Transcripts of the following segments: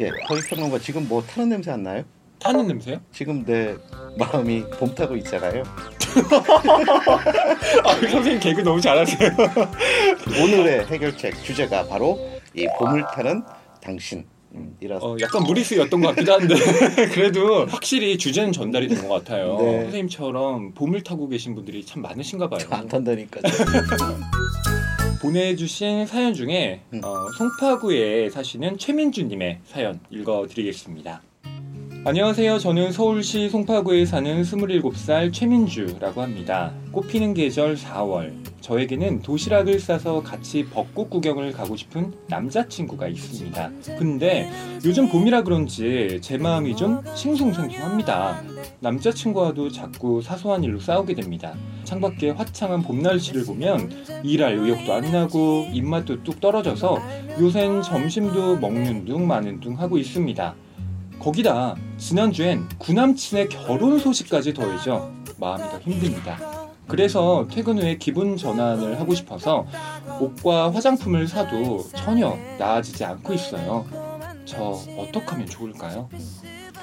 예, 허위평론가 지금 뭐 타는 냄새 안 나요? 타는 냄새요? 지금 내 마음이 봄 타고 있잖아요. 아, 선생님 개그 너무 잘하세요. 오늘의 해결책 주제가 바로 이 봄을 타는 당신 이라서 어, 약간 무리수였던 것 같기도 한데 그래도 확실히 주제는 전달이 된 것 같아요. 네. 선생님처럼 봄을 타고 계신 분들이 참 많으신가 봐요. 안 탄다니까. 보내주신 사연 중에 음. 어, 송파구에 사시는 최민주님의 사연 읽어드리겠습니다. 안녕하세요. 저는 서울시 송파구에 사는 27살 최민주라고 합니다. 꽃피는 계절 4월. 저에게는 도시락을 싸서 같이 벚꽃 구경을 가고 싶은 남자친구가 있습니다. 근데 요즘 봄이라 그런지 제 마음이 좀 싱숭생숭합니다. 남자친구와도 자꾸 사소한 일로 싸우게 됩니다. 창밖에 화창한 봄 날씨를 보면 일할 의욕도 안 나고 입맛도 뚝 떨어져서 요샌 점심도 먹는 둥 마는 둥 하고 있습니다. 거기다 지난주엔 구남친의 결혼 소식까지 더해져 마음이 더 힘듭니다. 그래서 퇴근 후에 기분 전환을 하고 싶어서 옷과 화장품을 사도 전혀 나아지지 않고 있어요. 저 어떻게 하면 좋을까요?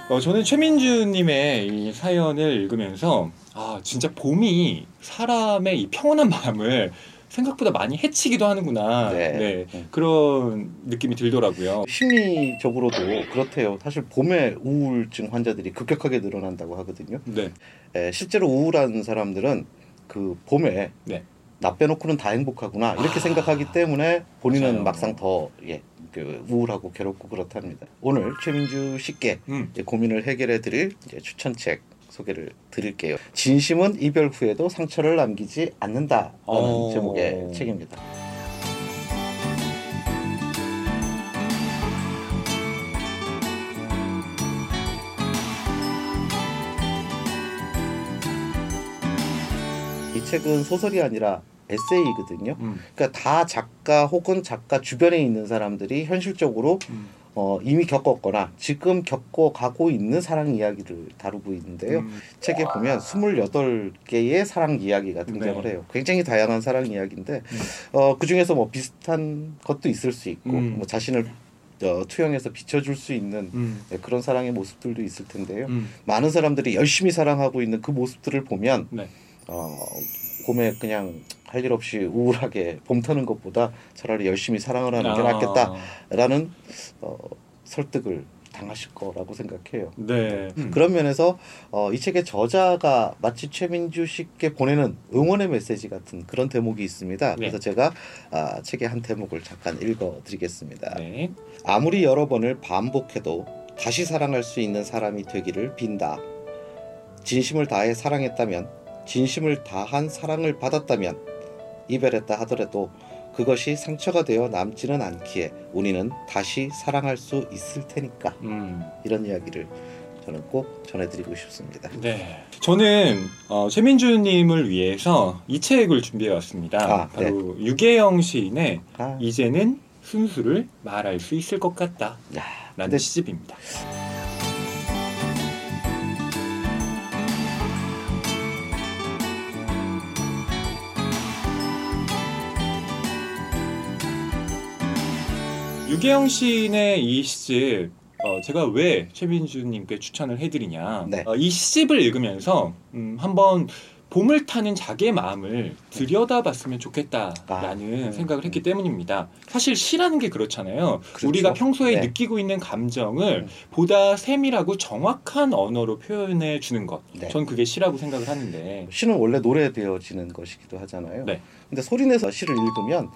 어, 저는 최민주님의 이 사연을 읽으면서 아 진짜 봄이 사람의 이 평온한 마음을 생각보다 많이 해치기도 하는구나 네. 네, 그런 느낌이 들더라고요. 심리적으로도 그렇대요. 사실 봄에 우울증 환자들이 급격하게 늘어난다고 하거든요. 네, 에, 실제로 우울한 사람들은 그 봄에 네. 나 빼놓고는 다 행복하구나 이렇게 아, 생각하기 때문에 본인은 맞아요. 막상 더 예, 그 우울하고 괴롭고 그렇답니다. 오늘 최민주 씨께 음, 고민을 해결해 드릴 이제 추천책 소개를 드릴게요. 진심은 이별 후에도 상처를 남기지 않는다라는 어. 제목의 책입니다. 이 책은 소설이 아니라 에세이거든요. 음, 그러니까 다 작가 혹은 작가 주변에 있는 사람들이 현실적으로 음. 어, 이미 겪었거나 지금 겪어가고 있는 사랑 이야기를 다루고 있는데요. 음, 책에 보면 28개의 사랑 이야기가 등장을 네. 해요. 굉장히 다양한 사랑 이야기인데 어, 그중에서 뭐 비슷한 것도 있을 수 있고 음. 뭐 자신을 어, 투영해서 비춰줄 수 있는 음, 네, 그런 사랑의 모습들도 있을 텐데요. 음. 많은 사람들이 열심히 사랑하고 있는 그 모습들을 보면 네. 어, 봄에 그냥 할 일 없이 우울하게 봄 타는 것보다 차라리 열심히 사랑을 하는 게 아, 낫겠다라는 어, 설득을 당하실 거라고 생각해요. 네. 음. 그런 면에서 어, 이 책의 저자가 마치 최민주 씨께 보내는 응원의 메시지 같은 그런 대목이 있습니다. 그래서 제가 아, 책의 한 대목을 잠깐 읽어드리겠습니다. 네. 아무리 여러 번을 반복해도 다시 사랑할 수 있는 사람이 되기를 빈다. 진심을 다해 사랑했다면, 진심을 다한 사랑을 받았다면, 이별했다 하더라도 그것이 상처가 되어 남지는 않기에 우리는 다시 사랑할 수 있을 테니까. 음. 이런 이야기를 저는 꼭 전해드리고 싶습니다. 네. 저는 어, 최민주님을 위해서 이 책을 준비해 왔습니다. 아, 바로 유계영 시인의 아, 이제는 순수를 말할 수 있을 것 같다. 야, 라는 근데 시집입니다. 유계영 시인의 이 시집 어, 제가 왜 최민주님께 추천을 해드리냐 네. 어, 이 시집을 읽으면서 음, 한번 봄을 타는 자기의 마음을 들여다봤으면 좋겠다라는 아, 음. 생각을 했기 때문입니다. 사실 시라는 게 그렇잖아요. 그렇죠. 우리가 평소에 네. 느끼고 있는 감정을 음. 보다 세밀하고 정확한 언어로 표현해 주는 것. 네. 전 그게 시라고 생각을 하는데. 시는 원래 노래되어지는 것이기도 하잖아요. 네. 근데 소리내서 시를 읽으면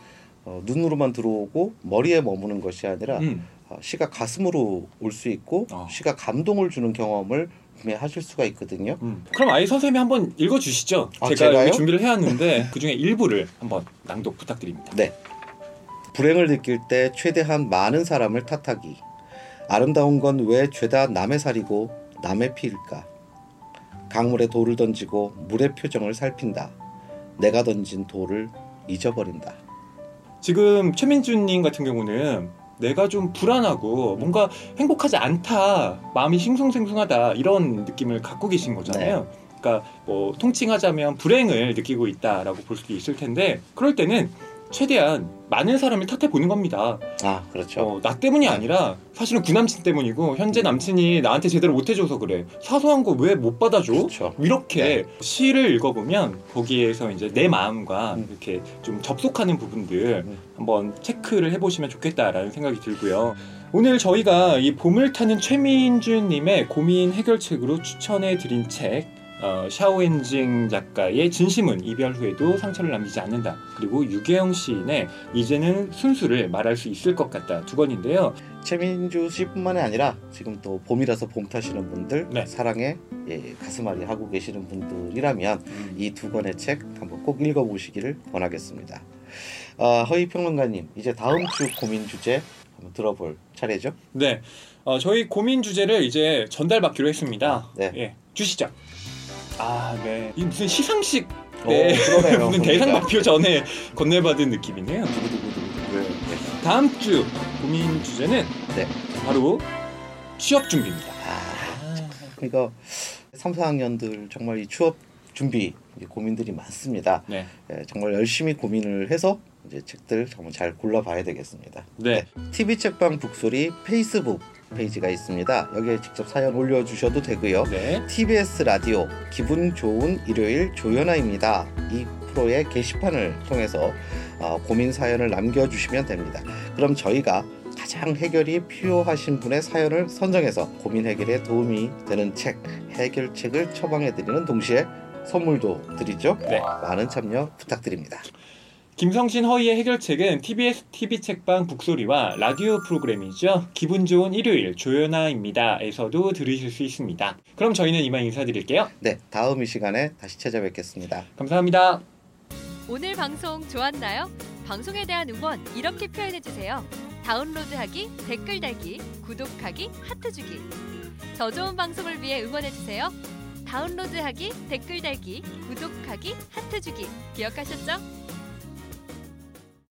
어, 눈으로만 들어오고 머리에 머무는 것이 아니라 음, 어, 시가 가슴으로 올 수 있고 어. 시가 감동을 주는 경험을 구매하실 수가 있거든요. 음. 그럼 아이 선생님이 한번 읽어주시죠. 아, 제가 준비를 해왔는데 그 중에 일부를 한번 낭독 부탁드립니다. 네. 불행을 느낄 때 최대한 많은 사람을 탓하기. 아름다운 건 왜 죄다 남의 살이고 남의 피일까? 강물에 돌을 던지고 물의 표정을 살핀다. 내가 던진 돌을 잊어버린다. 지금 최민주님 같은 경우는 내가 좀 불안하고 뭔가 행복하지 않다, 마음이 싱숭생숭하다 이런 느낌을 갖고 계신 거잖아요. 그러니까 뭐 통칭하자면 불행을 느끼고 있다라고 볼 수도 있을 텐데 그럴 때는 최대한 많은 사람을 탓해 보는 겁니다. 아 그렇죠. 어, 나 때문이 아니라 사실은 구남친 때문이고 현재 남친이 나한테 제대로 못 해줘서 그래. 사소한 거 왜 못 받아줘? 그렇죠. 이렇게 시를 읽어보면 거기에서 이제 내 마음과 음. 이렇게 좀 접속하는 부분들 음. 한번 체크를 해보시면 좋겠다라는 생각이 들고요. 오늘 저희가 이 봄을 타는 최민준님의 고민 해결책으로 추천해 드린 책 어, 샤오엔징 작가의 진심은 이별 후에도 상처를 남기지 않는다. 그리고 유계영 시인의 이제는 순수를 말할 수 있을 것 같다. 두 권인데요. 최민주 씨뿐만이 아니라 지금 또 봄이라서 봄 타시는 분들 네. 사랑에 예, 가슴앓이 하고 계시는 분들이라면 이두 권의 책 한번 꼭 읽어보시기를 권하겠습니다. 아, 허희 평론가님 이제 다음 주 고민 주제 한번 들어볼 차례죠? 네, 어, 저희 고민 주제를 이제 전달받기로 했습니다. 네. 예, 주시죠. 아, 네. 이 무슨 시상식 때 오, 그러네요. 무슨 대상 보니까. 발표 전에 건네받은 느낌이네요. 두구두구두구. 네. 다음 주 고민 주제는 네. 바로 취업 준비입니다. 아, 이거 3, 4학년들 정말 이 취업 준비 고민들이 많습니다. 네, 예, 정말 열심히 고민을 해서 이제 책들 정말 잘 골라봐야 되겠습니다. 네, TV 책방 북소리 페이스북 페이지가 있습니다. 여기에 직접 사연 올려주셔도 되고요. 네, TBS 라디오 기분 좋은 일요일 조연아입니다. 이 프로의 게시판을 통해서 어, 고민 사연을 남겨주시면 됩니다. 그럼 저희가 가장 해결이 필요하신 분의 사연을 선정해서 고민 해결에 도움이 되는 책, 해결책을 처방해드리는 동시에 선물도 드리죠. 네. 많은 참여 부탁드립니다. 김성신 허이의 해결책은 TBS TV 책방 북소리와 라디오 프로그램이죠. 기분 좋은 일요일 조연아입니다에서도 들으실 수 있습니다. 그럼 저희는 이만 인사드릴게요. 네, 다음 이 시간에 다시 찾아뵙겠습니다. 감사합니다. 오늘 방송 좋았나요? 방송에 대한 응원 이렇게 표현해 주세요. 다운로드하기, 댓글 달기, 구독하기, 하트 주기. 더 좋은 방송을 위해 응원해 주세요. 다운로드하기, 댓글 달기, 구독하기, 하트 주기. 기억하셨죠?